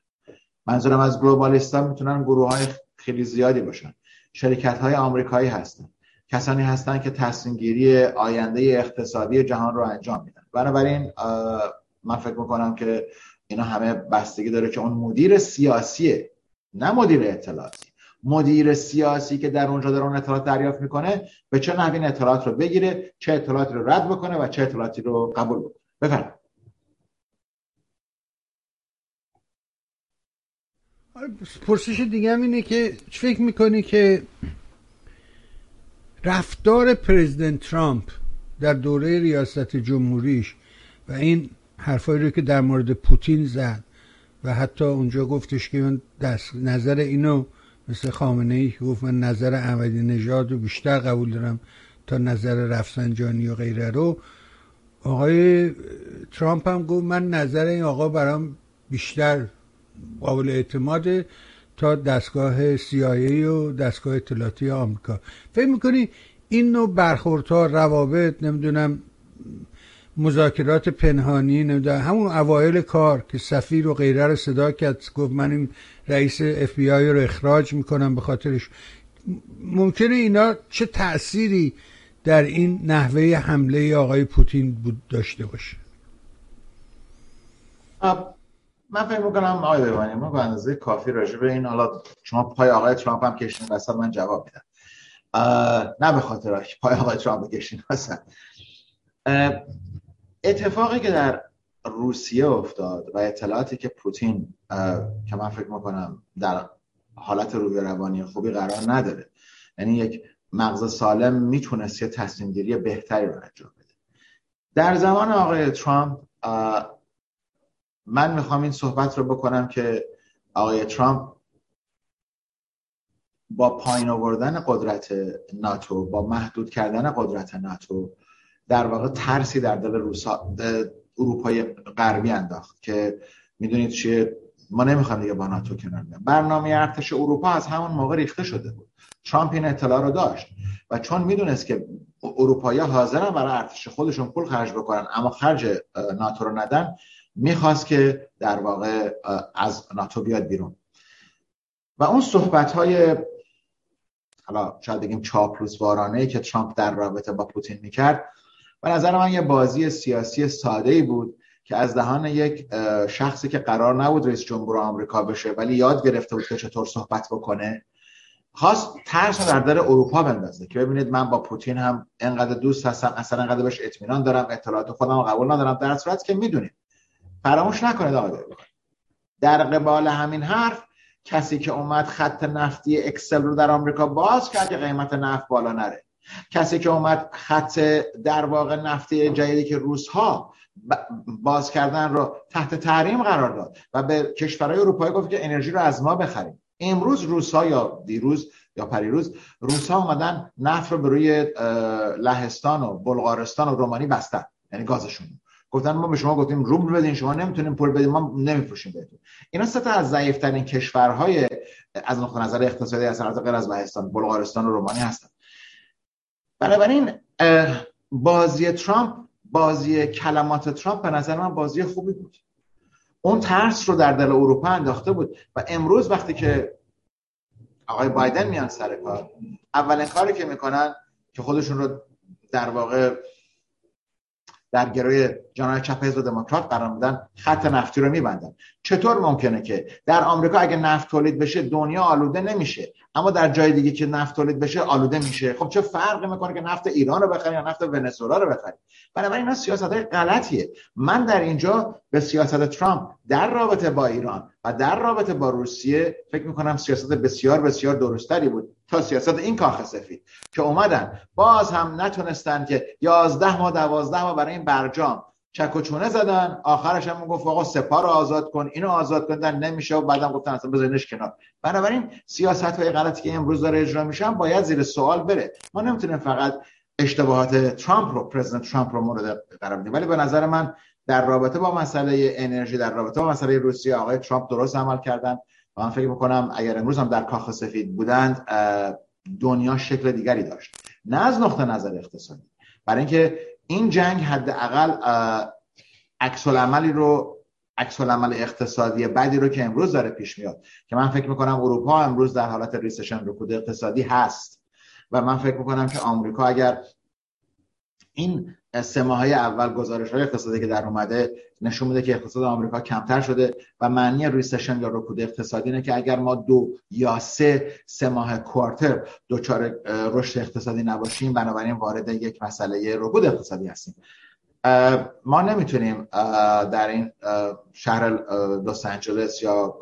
منظورم از گلوبالیست ها می‌تونن گروه های خیلی زیادی باشن. شرکت های آمریکایی هستن. کسانی هستن که تصمیم گیری آینده اقتصادی جهان رو انجام میدن. بنابراین من فکر می‌کنم که اینا همه بستگی داره که اون مدیر سیاسیه نه مدیر اطلاعاتی. مدیر سیاسی که در اونجا داره اون اطلاعات دریافت می‌کنه به چه نحوی اطلاعات رو بگیره چه اطلاعاتی رو رد بکنه و چه اطلاعاتی رو قبول بکنه. بفرمایید. پرسش دیگه هم اینه که فکر می‌کنی که رفتار پرزیدنت ترامپ در دوره ریاست جمهوریش و این حرفایی رو که در مورد پوتین زد و حتی اونجا گفتش که من دست نظر اینو مثل خامنه ای که گفت من نظر احمدی نژاد رو بیشتر قبول دارم تا نظر رفسنجانی و غیره رو آقای ترامپ هم گفت من نظر این آقا برام بیشتر قابل اعتماد تا دستگاه CIA و دستگاه اطلاعاتی آمریکا. فکر می‌کنی این نوع برخوردها روابط نمی‌دونم مذاکرات پنهانی نمی‌دونم همون اوایل کار که سفیر و غیره رو صدا کرد گفت من این رئیس اف بی آی رو اخراج می‌کنم به خاطرش. ممکنه اینا چه تأثیری در این نحوه حمله آقای پوتین بود داشته باشه؟ من فکر می‌کنم آقای ببانی ما به اندازه کافی راجع به این حالا شما پای آقای ترامپ هم کشین وسط من جواب میدم. نه به خاطر پای آقای ترامپ کشین وسط اتفاقی که در روسیه افتاد و اطلاعاتی که پوتین که من فکر می‌کنم در حالت روی روانی خوبی قرار نداره. یعنی یک مغز سالم می‌تونست یه تصمیم گیری بهتری رو انجام بده. در زمان آقای ترامپ من می‌خوام این صحبت رو بکنم که آقای ترامپ با پایین آوردن قدرت ناتو با محدود کردن قدرت ناتو در واقع ترسی در دل روسا اروپای غربی انداخت که می‌دونید چیه؟ ما نمی‌خوایم دیگه با ناتو کنار بیام برنامه ارتش اروپا از همون موقع ریخته شده بود. ترامپ این اطلاع رو داشت و چون می‌دونست که اروپایی حاضرن برای ارتش خودشون پول خرج بکنن اما خرج ناتو رو ندن می‌خواست که در واقع از ناتو بیاد بیرون. و اون صحبت های حالا شاید بگیم چاپلوس وارانه که ترامپ در رابطه با پوتین می‌کرد به نظر من یه بازی سیاسی ساده بود که از دهان یک شخصی که قرار نبود رئیس جمهور آمریکا بشه ولی یاد گرفته بود که چطور صحبت بکنه خواست ترس در دل اروپا بندازه که ببینید من با پوتین هم انقدر دوست هستم اصلا انقدر بهش اطمینان دارم اطلاعات خودم قبول ندارم در صورت که می‌دونید. فراموش نکنید آقای در قبال همین حرف کسی که اومد خط نفتی اکسل رو در آمریکا باز کرد که قیمت نفت بالا نره. کسی که اومد خط در واقع نفتی جدیدی که روس ها باز کردن رو تحت تحریم قرار داد و به کشورهای اروپایی گفت که انرژی رو از ما بخریم. امروز روس ها یا دیروز یا پریروز روس ها اومدن نفت رو به روی لهستان و بلغارستان و رومانی بستن یعنی گازشون. گفتن ما به شما گفتیم روبل بدین شما نمی‌تونیم پول بدین ما نمیفروشیم بهتون. اینا سه تا از ضعیفترین کشورهای از نظر اقتصادی از غیر از لهستان بلغارستان و رومانی هستن. بنابراین بازی ترامپ بازی کلمات ترامپ به نظر من بازی خوبی بود. اون ترس رو در دل اروپا انداخته بود و امروز وقتی که آقای بایدن میان سر کار اولین کاری که می‌کنن که خودشون رو در واقع در گروی جناح چپ حزب دموکرات قرار میدن خط نفتی رو میبندن. چطور ممکنه که در آمریکا اگه نفت تولید بشه دنیا آلوده نمیشه اما در جای دیگه که نفت تولید بشه آلوده میشه؟ خب چه فرقی می‌کنه که نفت ایران رو بخریم یا نفت ونزوئلا رو بخریم؟ بنابراین اینا سیاست های غلطیه. من در اینجا به سیاست ترامپ در رابطه با ایران در رابطه با روسیه فکر می‌کنم سیاست بسیار بسیار درستری بود تا سیاست این کاخ سفید که اومدن. باز هم نتونستن که 11 ماه 12 ماه برای این برجام چک و چونه زدن. آخرش هم گفت آقا سپاه رو آزاد کن اینو آزاد کردن نمیشه و بعدم گفتن اصلا بذارینش کنار. بنابراین سیاست های غلطی که امروز داره اجرا میشن باید زیر سوال بره. ما نمی‌تونیم فقط اشتباهات ترامپ رو پرزیدنت ترامپ رو مورد قرار بدیم. ولی به نظر من در رابطه با مسئله انرژی در رابطه با مسئله روسیه آقای ترامپ درست عمل کردن. و من فکر می‌کنم اگر امروز هم در کاخ سفید بودند دنیا شکل دیگری داشت. نه از نقطه نظر اقتصادی. برای اینکه این جنگ حداقل عکس العملی رو عکس العمل اقتصادی بعدی رو که امروز داره پیش میاد که من فکر می‌کنم اروپا امروز در حالت recession رکود اقتصادی هست. و من فکر می‌کنم که آمریکا اگر این سه ماهه اول گزارش های اقتصادی که در اومده نشون میده که اقتصاد آمریکا کمتر شده و معنی recession یا رکود اقتصادی اینه که اگر ما دو یا سه سه ماه quarter دچار رشد اقتصادی نباشیم بنابراین وارد یک مسئله رکود اقتصادی هستیم. ما نمی‌تونیم در این شهر لس آنجلس یا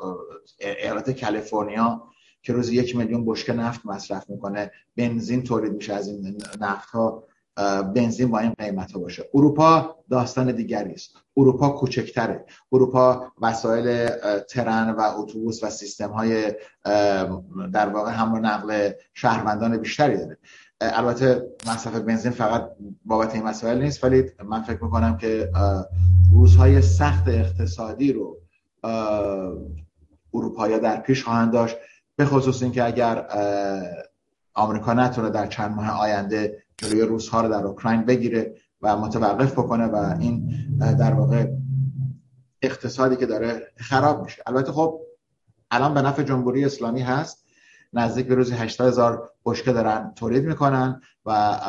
ایالت کالیفرنیا که روزی یک میلیون بشکه نفت مصرف می‌کنه بنزین تولید میشه از این نفت ها. بنزین با این قیمت ها باشه. اروپا داستان دیگری است اروپا کوچکتره. اروپا وسایل ترن و اتوبوس و سیستم های در واقع حمل نقل شهروندان بیشتری داره. البته مصرف بنزین فقط بابت این مسائل نیست ولی من فکر می‌کنم که روزهای سخت اقتصادی رو اروپایی در پیش خواهند داشت. به خصوص اینکه اگر آمریکا نتونه در چند ماه آینده جلوی روزها رو در اوکراین بگیره و متوقف بکنه و این در واقع اقتصادی که داره خراب میشه. البته خب الان به نفع جمهوری اسلامی هست. نزدیک به روزی 80 هزار بشکه دارن تولید می‌کنن و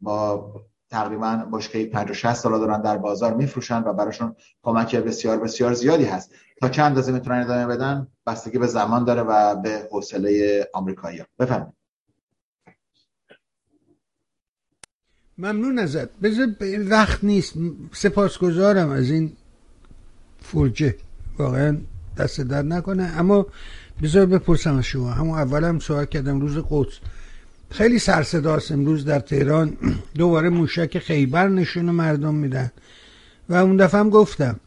با تقریبا بشکه 50 60 سال دارن در بازار میفروشن و براشون کمک بسیار بسیار زیادی هست. تا چند اندازه می‌تونن ادامه بدن؟ بستگی به زمان داره و به حوصله آمریکایی بفرمایید. ممنون ازت. بذار وقت نیست. سپاسگزارم از این فرجه. واقعا دست در نکنه. اما بذار بپرسم از شما. همون اولم سوال کردم روز قدس. خیلی سرصداست امروز در تهران. دوباره موشک خیبر نشون مردم میدن. و اون دفعه هم گفتم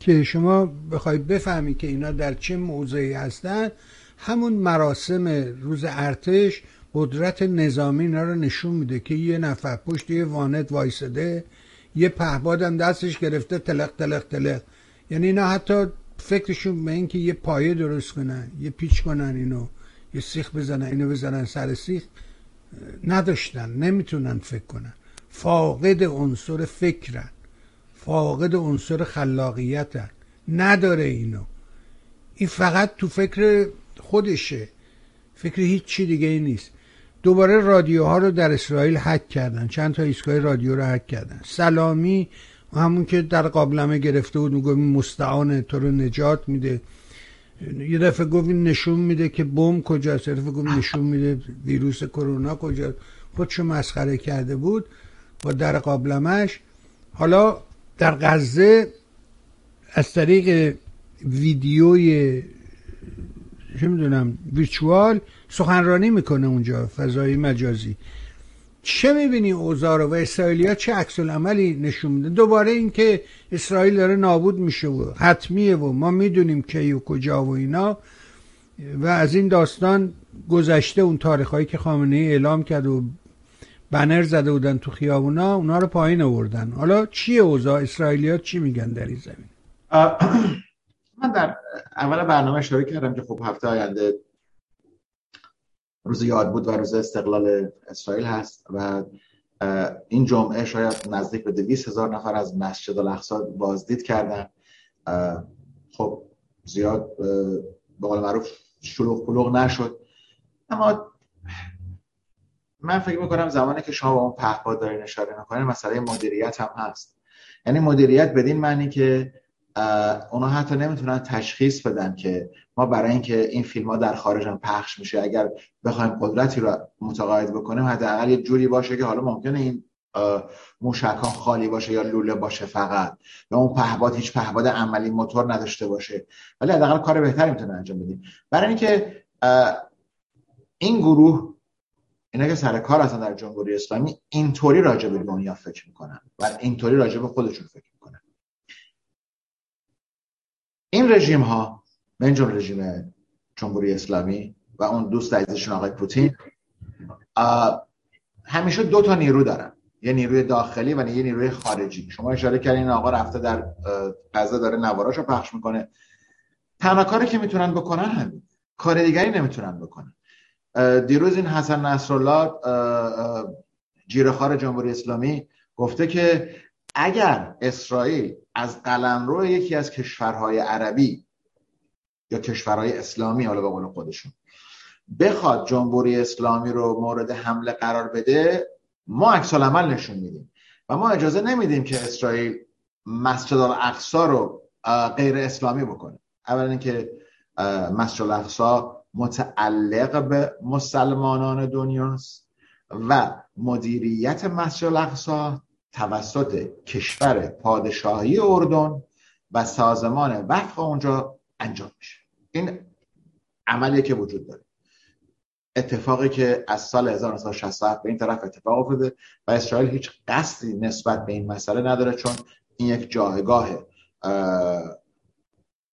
که شما بخوای بفهمی که اینا در چه موضعی هستن. همون مراسم روز ارتش قدرت نظامی اینا رو نشون میده که یه نفر پشت یه وانت وایساده یه پهبادم دستش گرفته تلق تلق تلق. یعنی اینا حتی فکرشون به این که یه پایه درست کنن یه پیچ کنن اینو یه سیخ بزنن اینو بزنن سر سیخ نداشتن نمی‌تونن فکر کنن. فاقد عنصر فکرن. فاقد عنصر خلاقیتن. نداره اینو. این فقط تو فکر خودشه. فکر هیچ چی دیگه ای نیست. دوباره رادیوها رو در اسرائیل حک کردن. چند تا ایستگاه رادیو رو حک کردن. سلامی همون که در قابلمه گرفته بود میگه مستعان تو رو نجات میده. یه دفعه گفت نشون میده که بم کجاست. یه دفعه گفت نشون میده ویروس کرونا کجاست. خودشو مسخره کرده بود با در قابلمش حالا در غزه از طریق ویدیوی چه می‌دونم ویچوال سخنرانی می‌کنه اونجا فضای مجازی. چه می‌بینی اوضاع رو و اسرائیلیا چه عکس عملی نشون میده؟ دوباره اینکه اسرائیل داره نابود میشه و حتمیه و ما می‌دونیم کی و کجا و اینا. و از این داستان گذشته اون تاریخ هایی که خامنه ای اعلام کرد و بنر زده بودن تو خیابونا اونا رو پایین آوردن. حالا چیه اوضاع؟ اسرائیلیا چی میگن در این زمین؟ من در اول برنامه اشاره کردم که خب هفته آینده روز یاد بود و روز استقلال اسرائیل هست و این جمعه شاید نزدیک به دویست هزار نفر از مسجد الاقصا بازدید کردن. خب زیاد به قول معروف شلوغ پلوغ نشد. اما من فکر می‌کنم زمانی که شما با اون پهپاد دارین اشاره می‌کنین مسئله مدیریت هم هست. یعنی مدیریت بدین معنی که اونا حتی نمی‌تونن تشخیص بدن که ما برای اینکه این فیلم ها در خارج هم پخش میشه اگر بخوایم قدرتی رو متقاعد بکنیم حداقل یه جوری باشه که حالا ممکنه این موشکان خالی باشه یا لوله باشه فقط یا اون پهباد هیچ پهباد عملی موتور نداشته باشه. ولی حداقل کار بهتری می‌تونه انجام بدیم. برای اینکه این گروه اینا که سر کار هستن در جمهوری اسلامی اینطوری راجع به دنیا فکر می‌کنن و اینطوری راجع به خودشون فکر می‌کنن. این رژیم ها من رژیم جمهوری اسلامی و اون دوست عزیزشون آقای پوتین همیشه دو تا نیرو دارن. یه نیروی داخلی و یه نیروی خارجی. شما اشاره کردین آقا رفته در غزه داره نواراشو پخش می‌کنه. تنها کاری که می‌تونن بکنن همین. کار دیگری نمی‌تونن بکنن. دیروز این حسن نصرالله جیرخار جمهوری اسلامی گفته که اگر اسرائیل از قلمرو یکی از کشورهای عربی یا کشورهای اسلامی حالا به قول خودشون بخواد جمهوری اسلامی رو مورد حمله قرار بده ما عکس العمل نشون میدیم. و ما اجازه نمیدیم که اسرائیل مسجد الاقصا رو غیر اسلامی بکنه. اولا اینکه مسجد الاقصا متعلق به مسلمانان دنیاست و مدیریت مسجد الاقصا توسط کشور پادشاهی اردن و سازمان وقف اونجا انجام میشه. این عملی که وجود داره. اتفاقی که از سال 1967 به این طرف اتفاق افتاده و اسرائیل هیچ قصدی نسبت به این مسئله نداره چون این یک جایگاه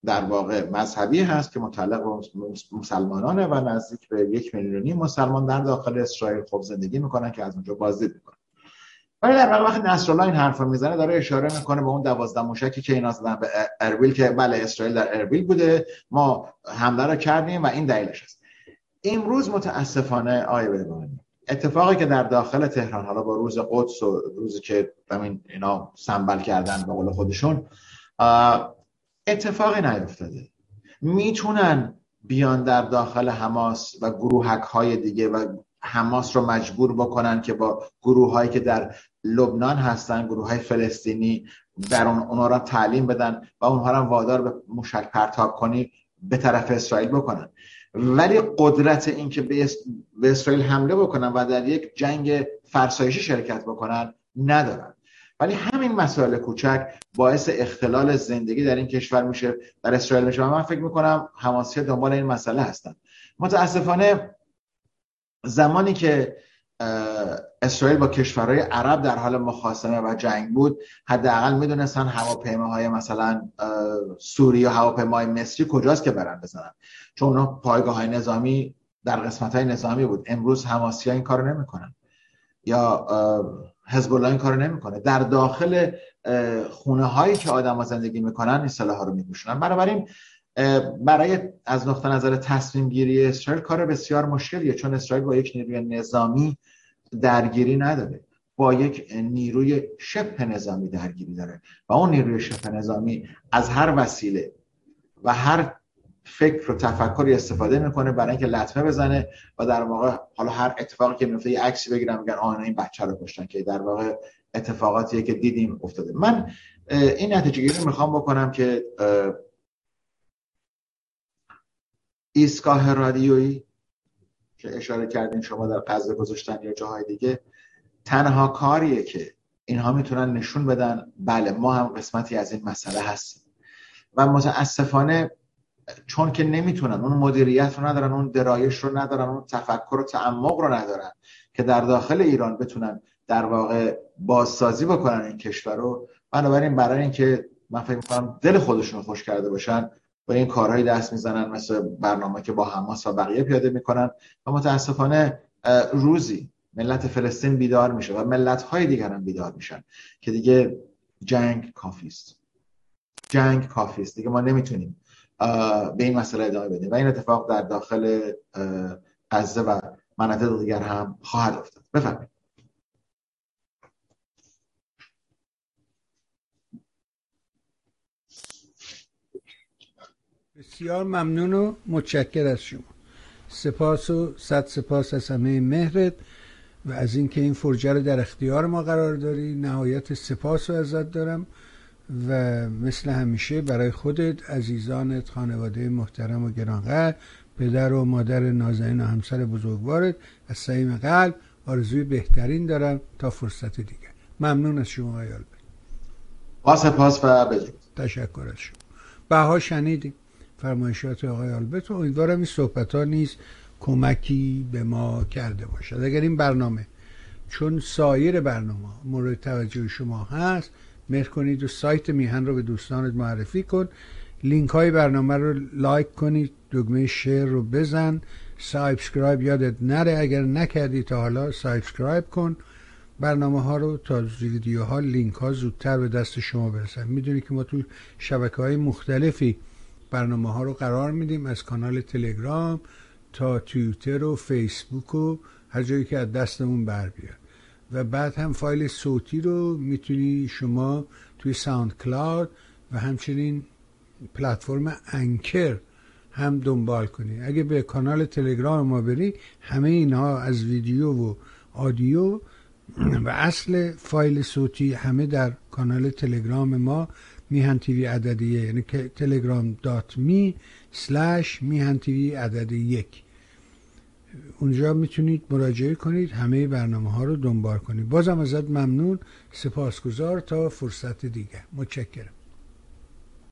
در واقع مذهبی هست که متعلق به مسلمانانه و نزدیک به یک میلیونی مسلمان در داخل اسرائیل خوب زندگی می‌کنن که از اونجا بازدید می‌کنن. ولی در واقع وقتی نصرالله این حرف می‌زنه داره اشاره می‌کنه به اون دوازده موشکی که اینا زدن به اربیل که بله اسرائیل در اربیل بوده. ما حمله رو کردیم و این دلیلش است. امروز متاسفانه آیه ببینید اتفاقی که در داخل تهران حالا با روز قدس و روزی که همین اینا سنبل کردن به قول خودشون اتفاقی نیفتاده. می‌تونن بیان در داخل حماس و گروهک های دیگه و حماس رو مجبور بکنن که با گروه هایی که در لبنان هستن گروه های فلسطینی در اون اونا را تعلیم بدن و اونها را وادار به مشک پرتاب کنی به طرف اسرائیل بکنن. ولی قدرت اینکه به اسرائیل حمله بکنن و در یک جنگ فرسایشی شرکت بکنن ندارن. ولی همین مسائل کوچک باعث اختلال زندگی در این کشور میشه در اسرائیل میشه و من فکر می‌کنم حماسی دنبال این مسئله هستن. متاسفانه زمانی که اسرائیل با کشورهای عرب در حال مخاصمه و جنگ بود. حداقل می‌دونستن هواپیماهای مثلا سوریه و هواپیماهای مصری کجاست که برن بزنن. چون اونا پایگاه های نظامی در قسمت های نظامی بود. امروز حماسی ها این کارو نمی‌کنن. یا حزب الله این کارو نمی‌کنه. در داخل خونه هایی که آدم زندگی می‌کنن این سلاح ها رو میپوشونن. بنابراین برای از نقطه نظر تصمیم گیری اسرائیل کار بسیار مشکلیه چون اسرائیل با یک نیروی نظامی درگیری نداره. با یک نیروی شبه نظامی درگیری داره. و اون نیروی شبه نظامی از هر وسیله و هر فکر و تفکری استفاده می‌کنه برای اینکه لطمه بزنه و در واقع حالا هر اتفاقی که میفته یه عکسی بگیرن میگن آنا این بچه رو کشتن که در واقع اتفاقاتیه که دیدیم افتاده. من این نتیجه گیری می‌خوام بکنم که ایستگاه رادیویی که اشاره کردین شما در قضا گذاشتن یا جاهای دیگه تنها کاریه که اینها می‌تونن نشون بدن بله ما هم قسمتی از این مسئله هستیم. و متاسفانه چون که نمی‌تونن اون مدیریت رو ندارن اون درایش رو ندارن اون تفکر و تعمق رو ندارن که در داخل ایران بتونن در واقع بازسازی بکنن این کشور رو بنابراین برای اینکه من فکر می‌کنم دل خودشون خوش کرده باشن با این کارهایی دست می‌زنن مثل برنامه که با حماس و بقیه پیاده می‌کنن. و متاسفانه روزی ملت فلسطین بیدار میشه و ملت های دیگر هم بیدار میشن که دیگه جنگ کافیست جنگ کافیست دیگه ما نمی‌تونیم به این مسئله ادامه بدیم. و این اتفاق در داخل غزه و مناطق دیگر هم خواهد افتاد. بفرمایید. بسیار ممنون و متشکر از شما. سپاس و صد سپاس از همه مهرت و از اینکه این فرجه رو در اختیار ما قرار داری. نهایت سپاس رو ازت دارم و مثل همیشه برای خودت عزیزانت خانواده محترم و گرانقدر پدر و مادر نازنین و همسر بزرگوارت از صمیم قلب آرزوی بهترین دارم تا فرصت دیگه ممنون از شما آیال با سپاس و بدرود. تشکر از شما. بها شنیدیم. فرمایشات آقای آلبرت و امیدوارم این صحبت ها نیست کمکی به ما کرده باشد. اگر این برنامه چون سایر برنامه مورد توجه شما هست مهر کنید و سایت میهن رو به دوستانت معرفی کن. لینک های برنامه رو لایک کنید دکمه share رو بزن subscribe یادت نره. اگر نکردی تا حالا subscribe کن. برنامه ها رو تا ویدیوها لینک ها زودتر به دست شما برسن. می‌دونی که ما تو شبکه های مختلفی برنامه ها رو قرار میدیم از کانال تلگرام تا توییتر و فیسبوک و هر جایی که از دستمون بر بیاد. و بعد هم فایل صوتی رو می‌تونی شما توی SoundCloud و همچنین پلتفرم Anchor هم دنبال کنی. اگه به کانال تلگرام ما بری همه اینها از ویدیو و audio و اصل فایل صوتی همه در کانال تلگرام ما میهن تیوی عدد یک یعنی تلگرام dot me slash میهن تیوی عدد یک. اونجا می‌تونید مراجعه کنید همه برنامه ها رو دنبال کنید. بازم ازت ممنون سپاسگزار تا فرصت دیگه متشکرم.